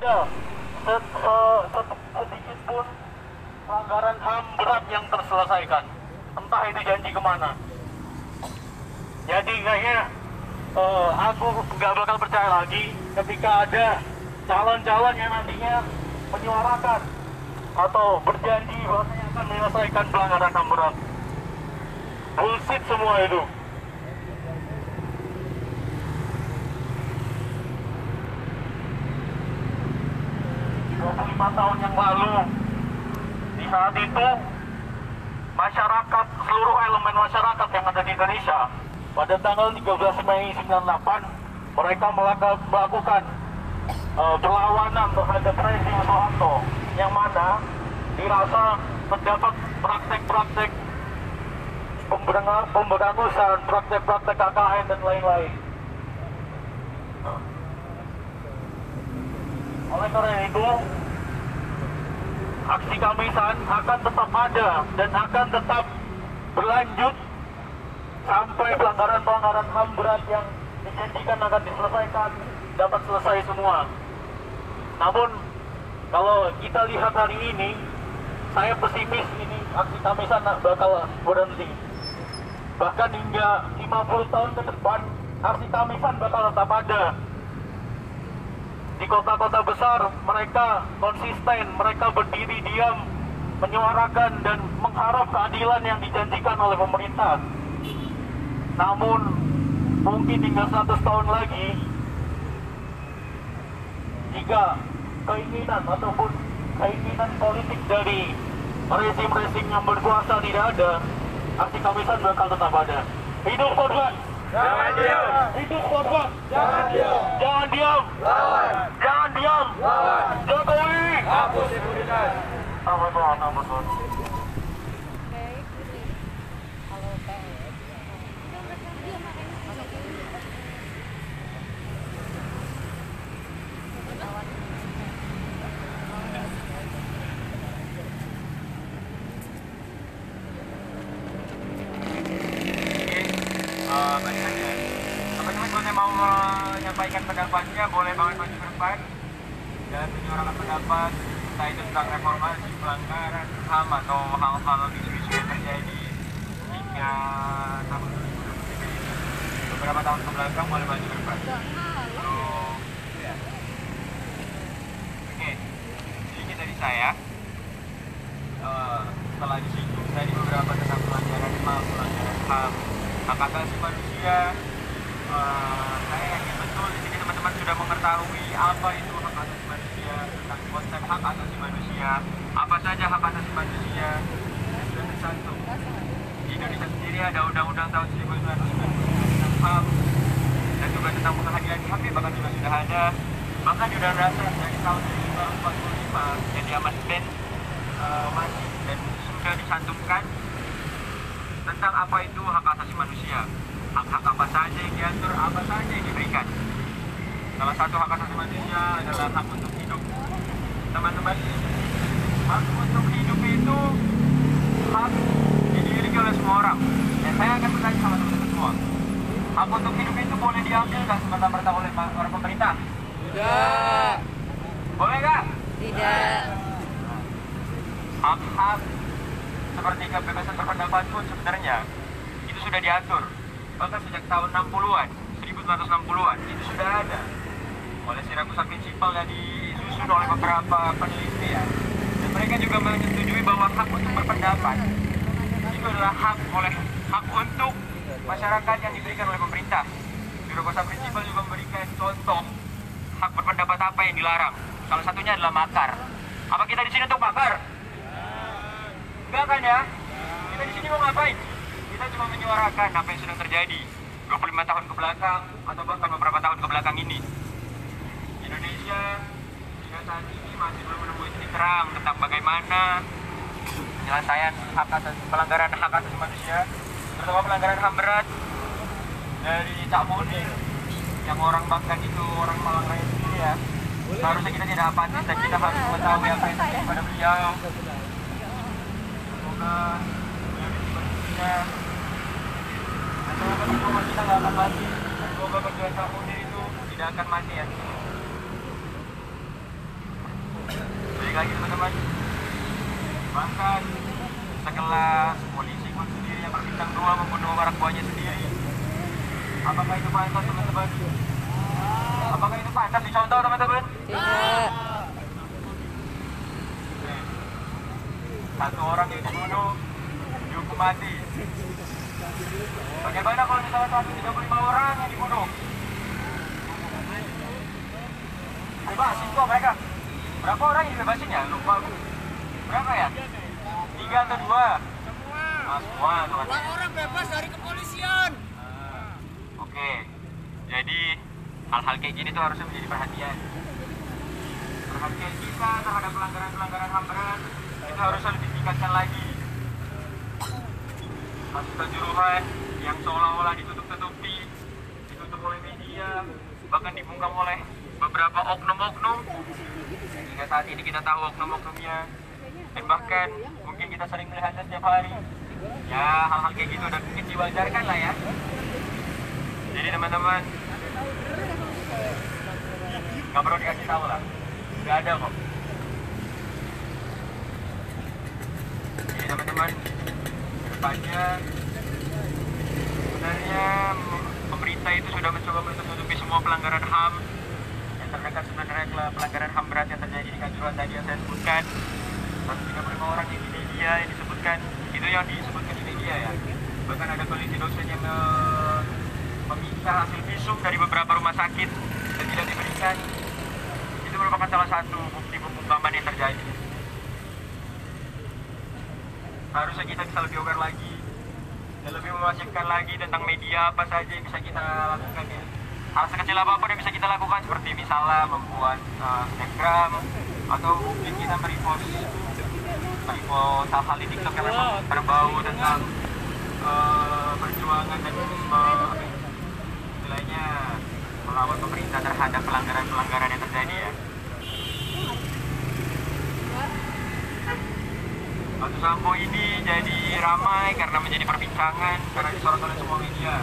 Ya, sedikit pun pelanggaran HAM berat yang terselesaikan. Entah itu janji ke mana. Jadi kayaknya uh, aku nggak bakal percaya lagi ketika ada calon-calon yang nantinya menyuarakan atau berjanji bahwasanya akan menyelesaikan pelanggaran HAM berat. Bullshit semua itu. 25 tahun yang lalu di saat itu masyarakat seluruh elemen masyarakat yang ada di Indonesia pada tanggal 13 Mei 98 mereka melakukan uh, perlawanan terhadap rezim Soeharto yang mana dirasa terdapat praktek-praktek pemberangusan, praktek-praktek KKN dan lain-lain. Oleh karena itu, aksi kamisan akan tetap ada dan akan tetap berlanjut sampai pelanggaran-pelanggaran HAM berat yang dijanjikan akan diselesaikan dapat selesai semua. Namun kalau kita lihat hari ini, saya pesimis ini aksi kamisan bakal berhenti. Bahkan hingga 50 tahun ke depan, aksi kamisan bakal tetap ada di kota-kota besar mereka konsisten, mereka berdiri diam, menyuarakan dan mengharap keadilan yang dijanjikan oleh pemerintah. Namun mungkin hingga 100 tahun lagi jika keinginan ataupun keinginan politik dari rezim-rezim yang berkuasa tidak ada, aksi kamisan bakal tetap ada. Hidup korban! Jangan diam. Hidup korban. Jangan diam. Jangan diam. Lawan. Jangan diam. Lawan. Jokowi. Hapus impunitas. Apa Tuhan, apa Aja. Teman-teman kalau saya mau menyampaikan pendapatnya boleh banget maju ke depan dan menyuarakan pendapat entah itu tentang reformasi, pelanggaran HAM atau hal-hal isu-isu yang terjadi hingga tahun 2023 beberapa tahun ke belakang boleh maju ke depan. So, ya. Oke, sedikit dari saya. Uh, setelah disinggung tadi beberapa tentang pelanggaran HAM, pelanggaran HAM, hak asasi manusia. Uh, saya yakin betul di sini teman-teman sudah mengetahui apa itu hak asasi manusia, tentang konsep hak asasi manusia, apa saja hak asasi manusia yang sudah. Di Indonesia sendiri ada Undang-Undang tahun 1990 tentang HAM dan juga tentang pengadilan HAM bahkan juga sudah ada bahkan di Dasar dari tahun 1945 yang diamandemen uh, masih dan sudah dicantumkan tentang apa itu hak asasi manusia. Hak-hak apa saja yang diatur apa saja yang diberikan. Salah satu hak asasi manusia adalah hak untuk hidup. Teman-teman hak untuk hidup itu hak dimiliki oleh semua orang. Dan saya akan bertanya sama teman-teman semua. Hak untuk hidup itu boleh diambil nggak semata-mata oleh orang pemerintah? Tidak. boleh nggak? Tidak. hak-hak seperti kebebasan berpendapat pun sebenarnya itu sudah diatur. Bahkan sejak tahun 60-an 1960-an itu sudah ada. Oleh Sirakusa Prinsipal yang disusun oleh beberapa peneliti ya. Dan mereka juga menyetujui bahwa hak untuk berpendapat itu adalah hak oleh hak untuk masyarakat yang diberikan oleh pemerintah. Sirakusa Prinsipal juga memberikan contoh hak berpendapat apa yang dilarang. Salah satunya adalah makar. Apa kita di sini untuk makar Enggak kan ya? Kita di sini mau ngapain? Kita cuma menyuarakan apa yang sedang terjadi 25 tahun ke belakang atau bahkan beberapa tahun ke belakang ini. Indonesia hingga saat ini masih belum menemui titik terang tentang bagaimana penyelesaian hak asasi pelanggaran hak asasi manusia, terutama pelanggaran HAM berat dari Cak Munir yang orang bahkan itu orang Malang Raya sendiri ya. Seharusnya kita tidak apatis dan kita harus mengetahui apa yang terjadi pada beliau perjuangan kita. Nggak akan mati? Dan semoga kamu itu tidak akan mati ya. Lagi teman-teman. Bahkan sekelas polisi pun sendiri yang berbintang dua membunuh buahnya sendiri. Apakah itu pantas teman-teman? Apakah itu pantas dicontoh teman-teman? Tidak. satu orang yang dihukum mati. Bagaimana kalau misalnya 135 orang yang dibunuh? Bebasin kok mereka. Berapa orang yang dibebasin ya? Lupa aku. berapa ya? Tiga atau dua? Semua. Semua teman orang bebas dari kepolisian. Oke, jadi hal-hal kayak gini tuh harusnya menjadi perhatian. Perhatian kita terhadap pelanggaran-pelanggaran HAM berat itu harusnya lebih ditingkatkan lagi. Kasus kejuruhan yang seolah-olah ditutup-tutupi, ditutup oleh media, bahkan dibungkam oleh beberapa oknum-oknum. Hingga saat ini kita tahu oknum-oknumnya, dan bahkan mungkin kita sering melihatnya setiap hari. Ya, hal-hal kayak gitu udah mungkin diwajarkan lah ya. Jadi teman-teman nggak perlu dikasih tahu lah, nggak ada kok. Jadi teman-teman ke depannya sebenarnya pemerintah itu sudah mencoba menutupi semua pelanggaran HAM. Yang terdekat sebenarnya adalah pelanggaran HAM berat yang terjadi di Kanjuruhan tadi yang saya sebutkan. 135 orang di media yang disebutkan itu yang disebutkan di media ya. Bahkan ada polisi dosen yang me- meminta hasil visum dari beberapa rumah sakit dan tidak diberikan. Itu merupakan salah satu bukti pembungkaman yang terjadi harusnya kita bisa lebih aware lagi dan lebih memasifkan lagi tentang media apa saja yang bisa kita lakukan ya hal sekecil apa pun yang bisa kita lakukan seperti misalnya membuat uh, atau mungkin kita merepost merepost hal-hal di TikTok yang memang berbau tentang uh, perjuangan dan uh, istilahnya melawan pemerintah terhadap pelanggaran-pelanggaran yang terjadi ya. Kasus Sambo ini jadi ramai karena menjadi perbincangan karena disorot oleh semua media.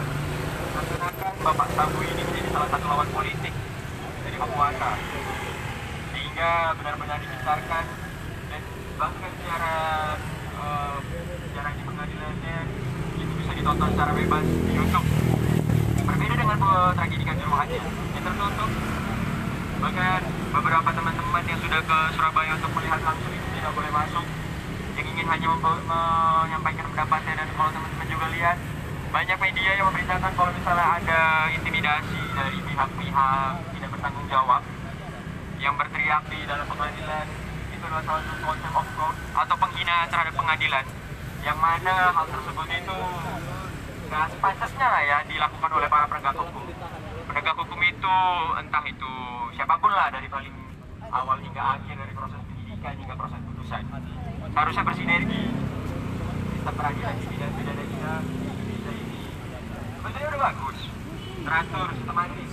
Seakan-akan Bapak Sambo ini menjadi salah satu lawan politik dari penguasa. Sehingga benar-benar dibesarkan dan bahkan secara eh, secara di pengadilannya itu bisa ditonton secara bebas di YouTube. Berbeda dengan eh, tragedi Kanjuruhannya yang tertutup. Bahkan beberapa teman-teman yang sudah ke Surabaya untuk melihat langsung itu tidak boleh masuk ingin hanya menyampaikan pendapatnya dan kalau teman-teman juga lihat banyak media yang memberitakan kalau misalnya ada intimidasi dari pihak-pihak tidak bertanggung jawab yang berteriak di dalam pengadilan. Itu adalah salah satu contempt of court atau penghinaan terhadap pengadilan. Yang mana hal tersebut itu nggak sepantasnya lah ya dilakukan oleh para penegak hukum. Penegak hukum itu entah itu siapa pun lah dari paling awal hingga akhir dari proses penyidikan hingga proses putusan harusnya bersinergi. Sistem peradilan di bidang pidana kita. Indonesia ini sebenarnya udah bagus. Teratur sistematis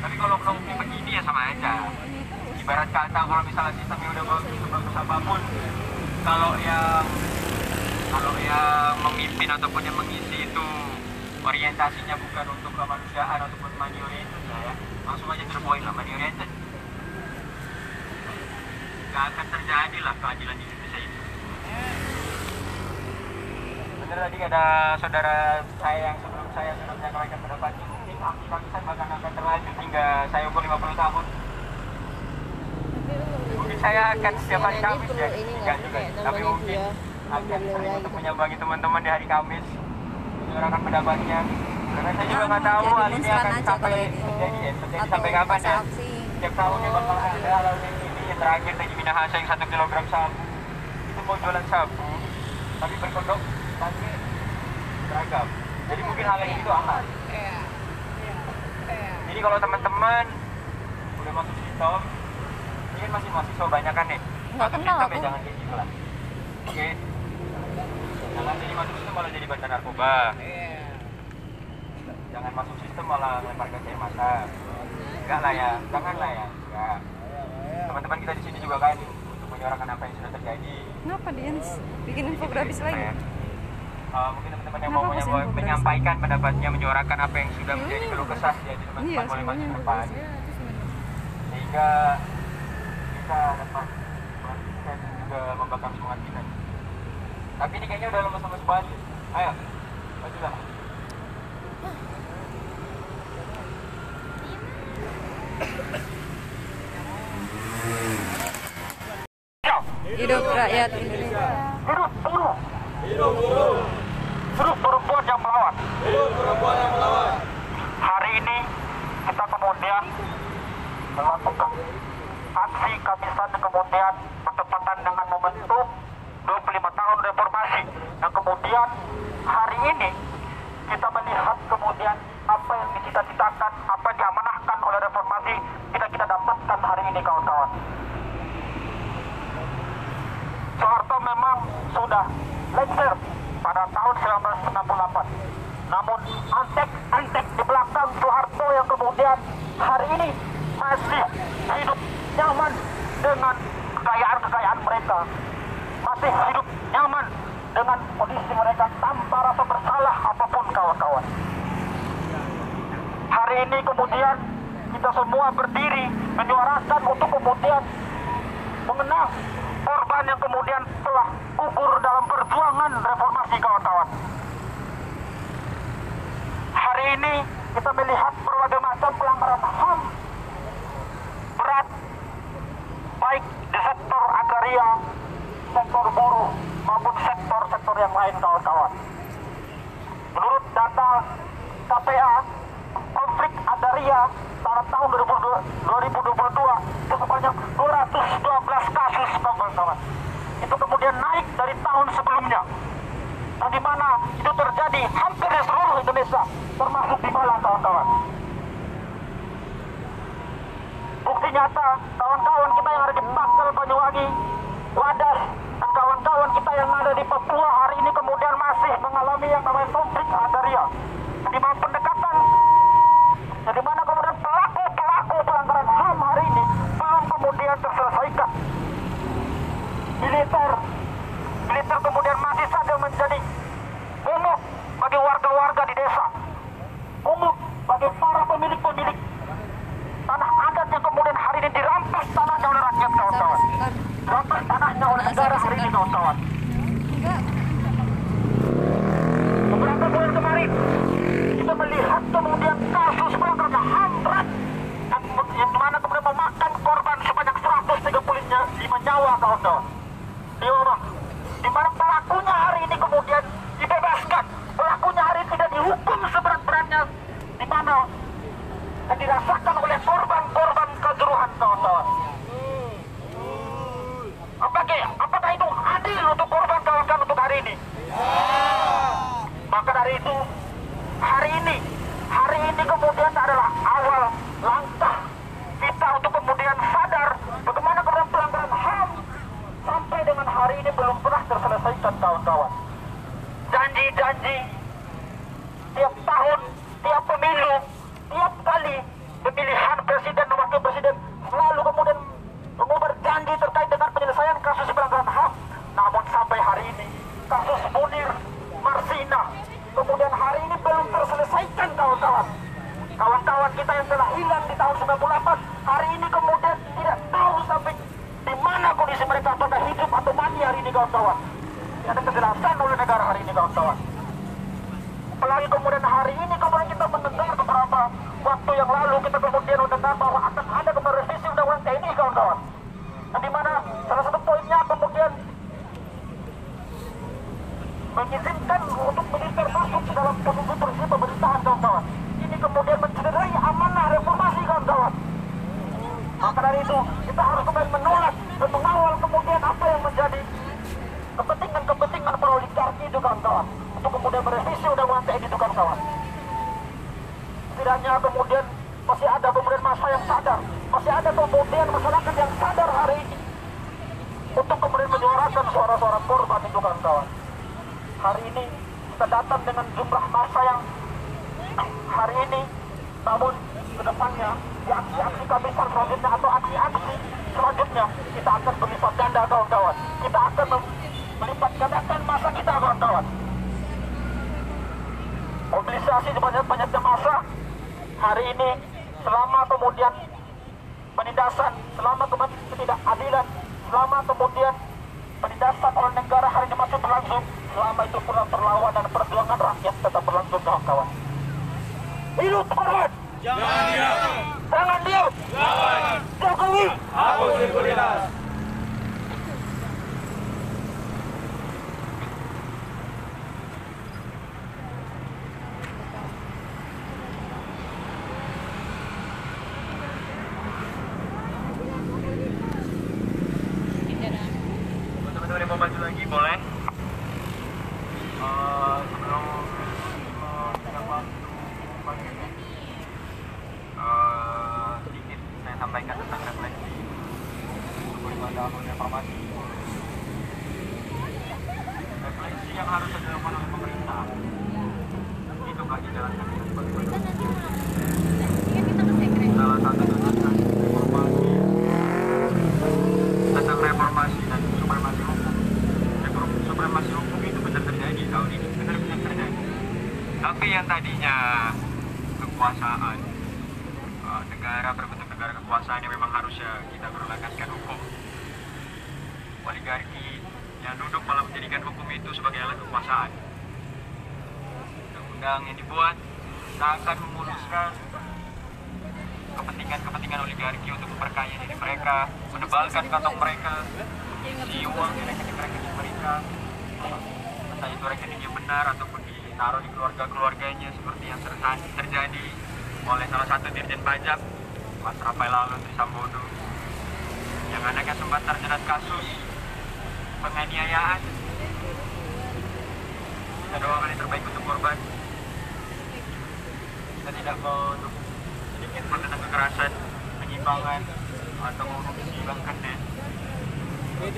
tapi kalau ekonomi begini ya sama aja. Ibarat kata kalau misalnya sistemnya udah bagus sebagus apa pun kalau yang kalau yang memimpin ataupun yang mengisi itu orientasinya bukan untuk kemanusiaan ataupun money oriented ya. Langsung aja terpoin lah money oriented gak akan terjadi lah keadilan ini bener tadi ada saudara saya yang sebelum saya sudah menyampaikan pendapatnya mungkin aktivitas bahkan akan terlanjut hingga saya umur 50 tahun. Mungkin saya akan setiap hari Kamis ini ya. ini Enggak nggak? juga. Kayak tapi mungkin akan sering untuk menyambangi teman-teman di hari Kamis. Menyuarakan pendapatnya karena saya juga nggak tahu hal ini akan sampai terjadi terjadi Atau sampai kapan ya? aksi. setiap tahunnya bakal ada hal kayak gini yang terakhir Teji Minahasa yang satu kilogram sabu. Itu mau jualan sabu tapi berkedok tapi beragam jadi mungkin hal yang itu aman. Jadi kalau teman-teman udah masuk sistem ini kan masih mahasiswa banyak kan nih Nggak kenal aku. ya jangan kayak gitu lah. Oke. Jangan jadi masuk sistem malah jadi bandar narkoba. Jangan masuk sistem malah lempar gas air mata. Enggak lah ya jangan lah ya. Enggak teman-teman kita di sini juga kan untuk menyuarakan apa yang sudah terjadi. Kenapa dia bikin infografis lagi? Ya uh, mungkin teman-teman yang mau menyampaikan pendapatnya, menyuarakan apa yang sudah menjadi keluh kesah ya di teman-teman iya, mulai masa depan. Sehingga kita dapat dan juga membakar semangat kita. Tapi ini kayaknya udah lemes-lemes banget. Ya? Ayo, majulah. Hidup rakyat Indonesia. Hidup buruh. Hidup buruh. Hari ini kita kemudian melakukan aksi kamisan kemudian bertepatan dengan momentum 25 tahun reformasi yang kemudian hari ini kita melihat kemudian apa yang dicita-citakan, apa yang diamanahkan oleh reformasi kita kita dapatkan hari ini kawan-kawan. Soeharto memang sudah lengser pada tahun 1998. Namun antek-antek di belakang Soeharto yang kemudian hari ini masih hidup nyaman dengan kekayaan-kekayaan mereka. Masih hidup nyaman dengan kondisi mereka tanpa rasa bersalah apa pun kawan-kawan. Hari ini kemudian kita semua berdiri menyuarakan untuk kemudian mengenang korban yang kemudian telah gugur dalam perjuangan reformasi kawan-kawan. Hari ini kita melihat berbagai macam pelanggaran HAM berat baik di sektor agraria, sektor buruh maupun sektor-sektor yang lain kawan-kawan. Menurut data KPA, konflik agraria pada tahun 2022 itu sebanyak 212 kasus kawan-kawan. Itu kemudian naik dari tahun sebelumnya. Dan di mana itu terjadi hampir di seluruh Indonesia, termasuk di Malang kawan-kawan. Bukti nyata, kawan-kawan kita yang ada di Paksel, Banyuwangi, Wadas, dan kawan-kawan kita yang ada di Papua hari ini kemudian masih mengalami yang namanya konflik agraria. Di mana pendekatan, di mana kemudian pelaku-pelaku pelanggaran HAM hari ini belum kemudian terselesaikan. Militer, militer kemudian masih saja menjadi rakyat kawan-kawan. Tanahnya oleh negara hari ini kawan-kawan. Beberapa bulan kemarin kita melihat kemudian kasus pelanggaran HAM berat yang mana kemudian memakan korban sebanyak 135 nyawa kawan-kawan. Di mana? Di mana pelakunya hari ini kemudian dibebaskan. Pelakunya hari ini tidak dihukum seberat-beratnya. Di mana yang dirasakan oleh korban-korban kejuruhan kawan-kawan. Apakah, apakah itu adil untuk korban kawan-kawan untuk hari ini? Maka dari itu, hari ini, hari ini kemudian adalah awal langkah kita untuk kemudian sadar bagaimana kemudian pelanggaran HAM sampai dengan hari ini belum pernah terselesaikan kawan-kawan. Janji-janji tiap tahun, tiap pemilu, tiap kali pemilihan presiden dan wakil presiden selalu kemudian mengubah janji terkait dengan penyelesaian kasus pelanggaran HAM. Namun sampai hari ini kasus Munir, Marsina, kemudian hari ini belum terselesaikan kawan-kawan. Kawan-kawan kita yang telah hilang di tahun 98 hari ini kemudian tidak tahu sampai di mana kondisi mereka apakah hidup atau mati hari ini kawan-kawan. Tidak ada kejelasan oleh negara hari ini kawan-kawan. Apalagi kemudian hari ini kemudian kita mendengar beberapa waktu yang lalu kita kemudian mendengar bahwa akan ada kembali revisi undang-undang TNI kawan-kawan. Dan di mana salah satu poinnya kemudian mengizinkan untuk militer masuk ke dalam posisi pemerintahan kawan-kawan. Ini kemudian mencederai amanah reformasi kawan-kawan. Maka dari itu kita harus kembali menolak dan mengawal kemudian apa yang menjadi kepentingan-kepentingan beroligarki itu kawan-kawan untuk kemudian merevisi undang-undang TNI itu kawan-kawan. Setidaknya kemudian masih ada masa yang sadar, masih ada kemudian masyarakat yang sadar hari ini untuk kemudian menyuarakan suara-suara korban itu kawan-kawan. Hari ini kita datang dengan jumlah masa yang hari ini, namun ke depannya di aksi-aksi kamisan selanjutnya atau aksi-aksi selanjutnya kita akan berlipat ganda kawan-kawan. Kita akan melipat gandakan masa kita kawan-kawan. Mobilisasi sebanyak-banyaknya masa hari ini selama kemudian penindasan, selama kemudian ketidakadilan, selama kemudian penindasan oleh negara hari ini masih berlangsung, selama itu pernah perlawanan perjuangan rakyat tetap berlangsung kawan-kawan. Hidup korban! Jangan diam! Jangan diam! Jokowi! Buat teman-teman yang mau maju lagi boleh. Eh, sebelum menjelang waktu maghrib eh, sedikit saya sampaikan tentang refleksi 25 tahun reformasi. Refleksi yang harus dilakukan oleh pemerintah itu nggak dijalankan dengan sebaik-baiknya. Salah satu tuntutan reformasi tentang reformasi dan supremasi hukum. Reform, supremasi hukum itu benar terjadi tahun ini, benar-benar terjadi. Tapi yang tadinya kekuasaan, uh, negara berbentuk negara kekuasaan yang memang harusnya kita berlandaskan hukum, oligarki yang duduk malah menjadikan hukum itu sebagai alat kekuasaan. Undang-undang yang dibuat akan memuluskan kepentingan-kepentingan oligarki untuk memperkaya diri mereka, menebalkan kantong mereka, isi uang di rekening-rekening mereka, entah itu rekening yang benar ataupun ditaruh di keluarga-keluarganya seperti yang ter- terjadi oleh salah satu dirjen pajak, Mas Rafael Alun Trisambodo, yang anaknya sempat terjerat kasus penganiayaan. Kita doakan yang terbaik untuk korban. Kita tidak mendukung sedikit pun tentang kekerasan, penyimpangan, atau korupsi bahkan ya. 25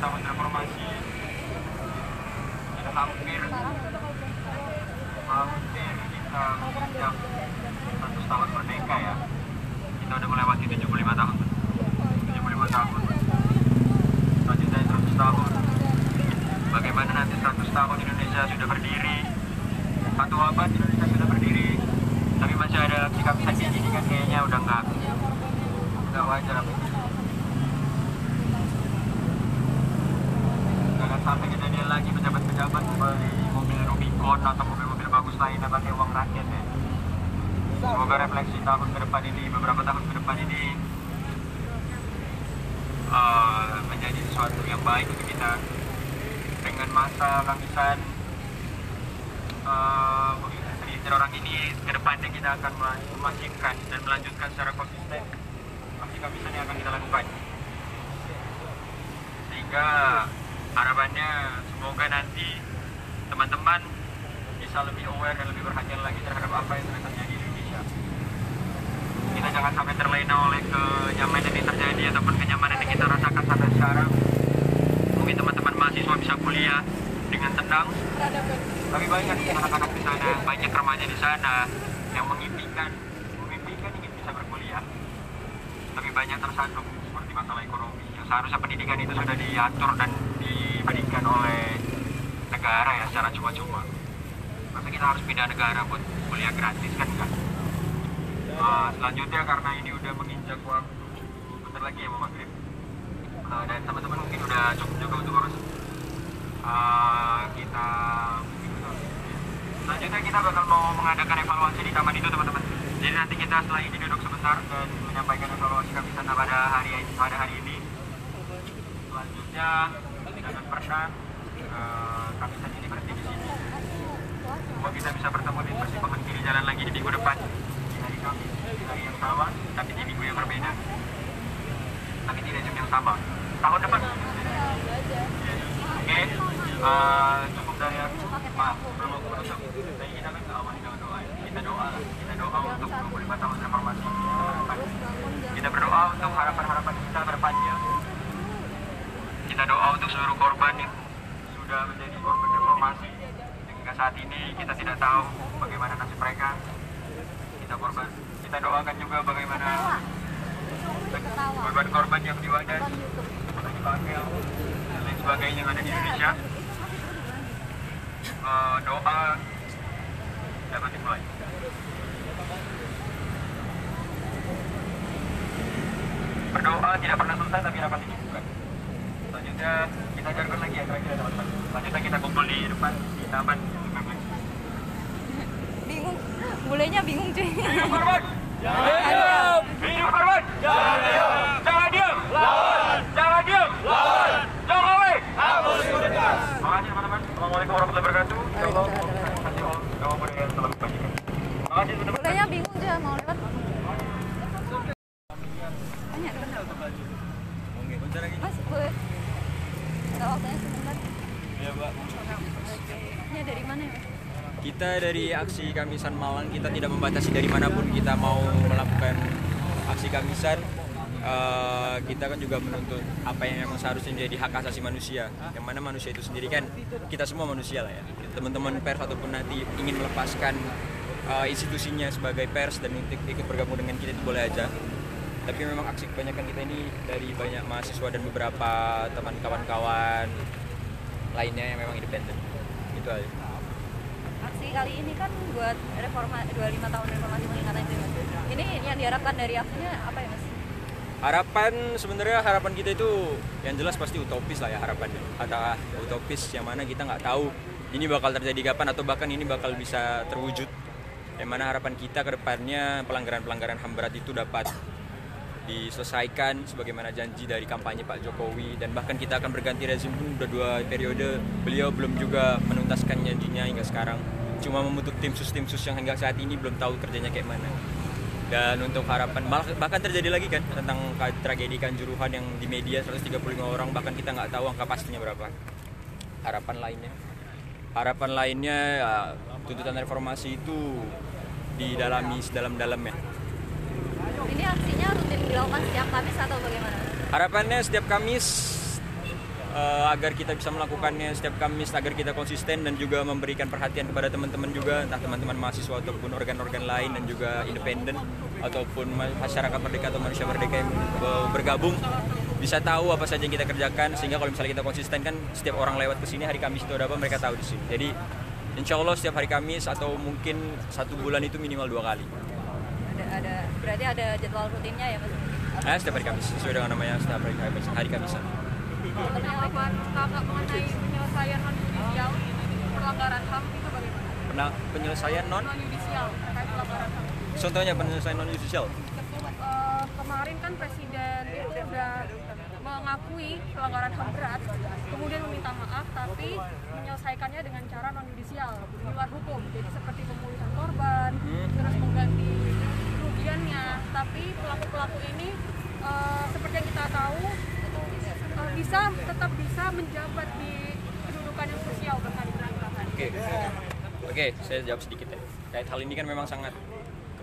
tahun reformasi kita hampir hampir kita menginjak 100 tahun merdeka ya kita udah melewati 75 tahun 75 tahun selanjutnya 100 tahun bagaimana nanti 100 tahun Indonesia sudah berdiri. Satu abad Indonesia sudah berdiri. Tapi masih ada sikap sakit ini kan kayaknya udah nggak nggak wajar jangan sampai kejadian lagi pejabat-pejabat membeli mobil Rubicon atau mobil-mobil bagus lainnya pakai uang rakyat ya. Semoga refleksi tahun ke depan ini beberapa tahun ke depan ini eh, menjadi sesuatu yang baik untuk kita dengan masa kamisan uh, Twitter orang ini ke depannya kita akan memasifkan dan melanjutkan secara konsisten aksi kamisan yang akan kita lakukan. Sehingga harapannya semoga nanti teman-teman bisa lebih aware dan lebih perhatian lagi terhadap apa yang terjadi di Indonesia. Kita jangan sampai terlena oleh kenyamanan yang terjadi ataupun kenyamanan yang kita rasakan sampai sekarang teman-teman mahasiswa bisa kuliah dengan tenang. Tapi banyak kan anak-anak di sana banyak remaja di sana yang mengimpikan memimpikan ingin bisa berkuliah. Tapi banyak tersandung seperti masalah ekonomi. Yang seharusnya pendidikan itu sudah diatur dan diberikan oleh negara ya secara cuma-cuma. Masa kita harus pindah negara buat kuliah gratis kan enggak Eh, selanjutnya karena ini udah menginjak waktu. Bentar lagi ya mau maghrib Eh, dan teman-teman mungkin udah cukup juga untuk urus. Eh, kita selanjutnya kita bakal mau mengadakan evaluasi di taman itu teman-teman. Jadi nanti kita setelah ini duduk sebentar dan menyampaikan evaluasi kami pada hari pada hari ini. Selanjutnya jangan pernah uh, kami ini berhenti di sini. Semoga kita bisa bertemu di persimpangan kiri jalan lagi di minggu depan. Di hari Kamis di hari yang sama tapi di minggu yang berbeda. Tapi tidak jam yang sama tahun depan Oke, eh, cukup dari aku. Maaf, belum aku menutup. Tadi kita kan awali dengan doa. Kita doa, kita doa untuk 25 tahun reformasi kita. Kita berdoa untuk harapan-harapan kita depannya. Kita doa untuk seluruh korban yang sudah menjadi korban reformasi. Hingga saat ini kita tidak tahu bagaimana nasib mereka. Kita korban. Kita doakan juga bagaimana korban-korban yang diwadas Bangkel dan lain sebagainya yang ada di Indonesia Eh, doa dapat dimulai berdoa tidak pernah selesai tapi dapat dinyembuhkan Ya, kita jargon lagi ya terakhir ya teman-teman. Selanjutnya kita kumpul di depan di taman. Bingung. Bulenya bingung cuy. Hidup korban! Hidup! Hidup korban! Jangan diam! Jangan diam! Lawan! Jangan diam! Lawan! Jokowi! Hapus identitas! Terima kasih teman-teman. Assalamualaikum warahmatullahi wabarakatuh. Ya Allah, terima kasih Allah. Kamu budaya yang telah membagikan. Terima kasih Bulenya bingung cuy mau lewat. Tanya dulu. Mas, boleh? Waktunya sebentar. Ya, Mbak. Ini dari mana ya? Kita dari aksi Kamisan Malang kita tidak membatasi dari mana pun kita mau melakukan aksi Kamisan. Eh, kita kan juga menuntut apa yang memang seharusnya menjadi hak asasi manusia. Yang mana manusia itu sendiri kan kita semua manusia lah ya. Teman-teman pers ataupun nanti ingin melepaskan eh, institusinya sebagai pers dan untuk ikut bergabung dengan kita itu boleh aja. Tapi memang aksi kebanyakan kita ini dari banyak mahasiswa dan beberapa teman kawan-kawan lainnya yang memang independen. Itu aja. Aksi kali ini kan buat reforma 25 tahun reformasi Mas. Ini yang diharapkan dari aksinya apa ya Mas? Harapan sebenarnya harapan kita itu yang jelas pasti utopis lah ya harapannya. Ada utopis yang mana kita nggak tahu ini bakal terjadi kapan atau bahkan ini bakal bisa terwujud. Yang mana harapan kita ke depannya pelanggaran-pelanggaran HAM berat itu dapat diselesaikan sebagaimana janji dari kampanye Pak Jokowi dan bahkan kita akan berganti rezim pun udah dua periode beliau belum juga menuntaskan janjinya hingga sekarang cuma membentuk tim sus tim sus yang hingga saat ini belum tahu kerjanya kayak mana dan untuk harapan bahkan terjadi lagi kan tentang tragedi kanjuruhan yang di media 135 orang bahkan kita nggak tahu angka pastinya berapa. Harapan lainnya? Harapan lainnya ya, tuntutan reformasi itu didalami sedalam-dalamnya Ini aksinya rutin dilakukan setiap Kamis atau bagaimana? Harapannya setiap Kamis eh, agar kita bisa melakukannya setiap Kamis agar kita konsisten dan juga memberikan perhatian kepada teman-teman juga entah teman-teman mahasiswa ataupun organ-organ lain dan juga independen ataupun ma- masyarakat merdeka atau manusia merdeka yang eh, bergabung bisa tahu apa saja yang kita kerjakan sehingga kalau misalnya kita konsisten kan setiap orang lewat ke sini hari Kamis itu ada apa mereka tahu di sini. Jadi Insya Allah setiap hari Kamis atau mungkin satu bulan itu minimal dua kali. Ada ada berarti ada jadwal rutinnya ya Mas? Nah, setiap hari Kamis sesuai dengan namanya setiap hari Kamis. Hari Kamisan. Pengalaman kakak mengenai penyelesaian non yudisial pelanggaran HAM itu bagaimana? Pernah penyelesaian non Non yudisial terkait pelanggaran HAM. Contohnya penyelesaian non judicial. Eh, kemarin kan presiden itu sudah mengakui pelanggaran HAM berat, kemudian meminta maaf, tapi menyelesaikannya dengan cara non yudisial di luar hukum. Jadi seperti pemulihan korban, Hmm. terus mengganti kerugiannya. Tapi pelaku pelaku ini eh, seperti yang kita tahu bisa tetap bisa menjabat di kedudukan yang krusial berkali-kali. Oke. Oke, saya jawab sedikit ya. Kait hal ini kan memang sangat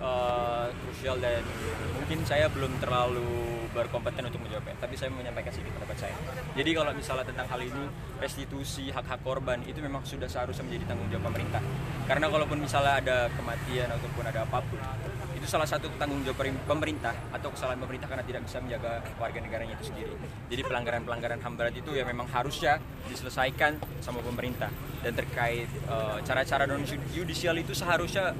eh, krusial dan mungkin saya belum terlalu berkompeten untuk menjawabnya, tapi saya menyampaikan sedikit pendapat saya. Jadi kalau misalnya tentang hal ini, restitusi hak-hak korban itu memang sudah seharusnya menjadi tanggung jawab pemerintah. Karena kalaupun misalnya ada kematian ataupun ada apa pun, salah satu tanggung jawab pemerintah atau kesalahan pemerintah karena tidak bisa menjaga warga negaranya itu sendiri. Jadi pelanggaran-pelanggaran HAM berat itu ya memang harusnya diselesaikan sama pemerintah. Dan terkait eh, cara-cara non judicial itu seharusnya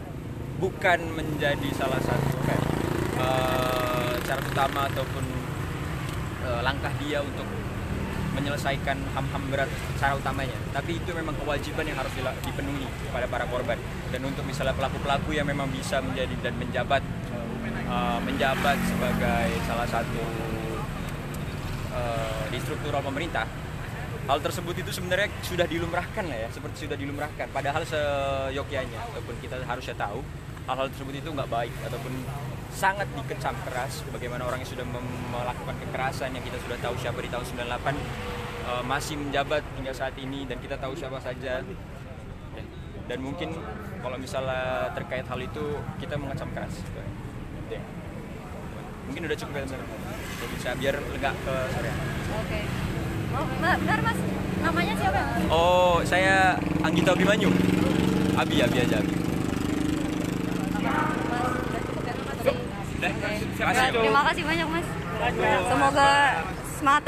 bukan menjadi salah satu eh, cara utama ataupun eh, langkah dia untuk menyelesaikan ham-ham berat secara utamanya. Tapi itu memang kewajiban yang harus dipenuhi kepada para korban. Dan untuk misalnya pelaku-pelaku yang memang bisa menjadi dan menjabat eh, menjabat sebagai salah satu eh, di struktural pemerintah, hal tersebut itu sebenarnya sudah dilumrahkan lah ya, seperti sudah dilumrahkan. Padahal seyogyanya ataupun kita harusnya tahu hal-hal tersebut itu nggak baik ataupun sangat dikecam keras bagaimana orang yang sudah melakukan kekerasan yang kita sudah tahu siapa di tahun 98 eh, masih menjabat hingga saat ini dan kita tahu siapa saja Ya. dan mungkin kalau misalnya terkait hal itu kita mengecam keras Ya. mungkin udah cukup ya bisa biar lega ke sore Oke. Oh, Mbak, benar Mas. Namanya siapa? Oh, saya Anggita Abimanyu. Abi, Abi aja. Abi. Mas, udah cukup ya Mas. Jadi- Udah, Oke. terima kasih. Terima kasih banyak Mas. Semoga semangat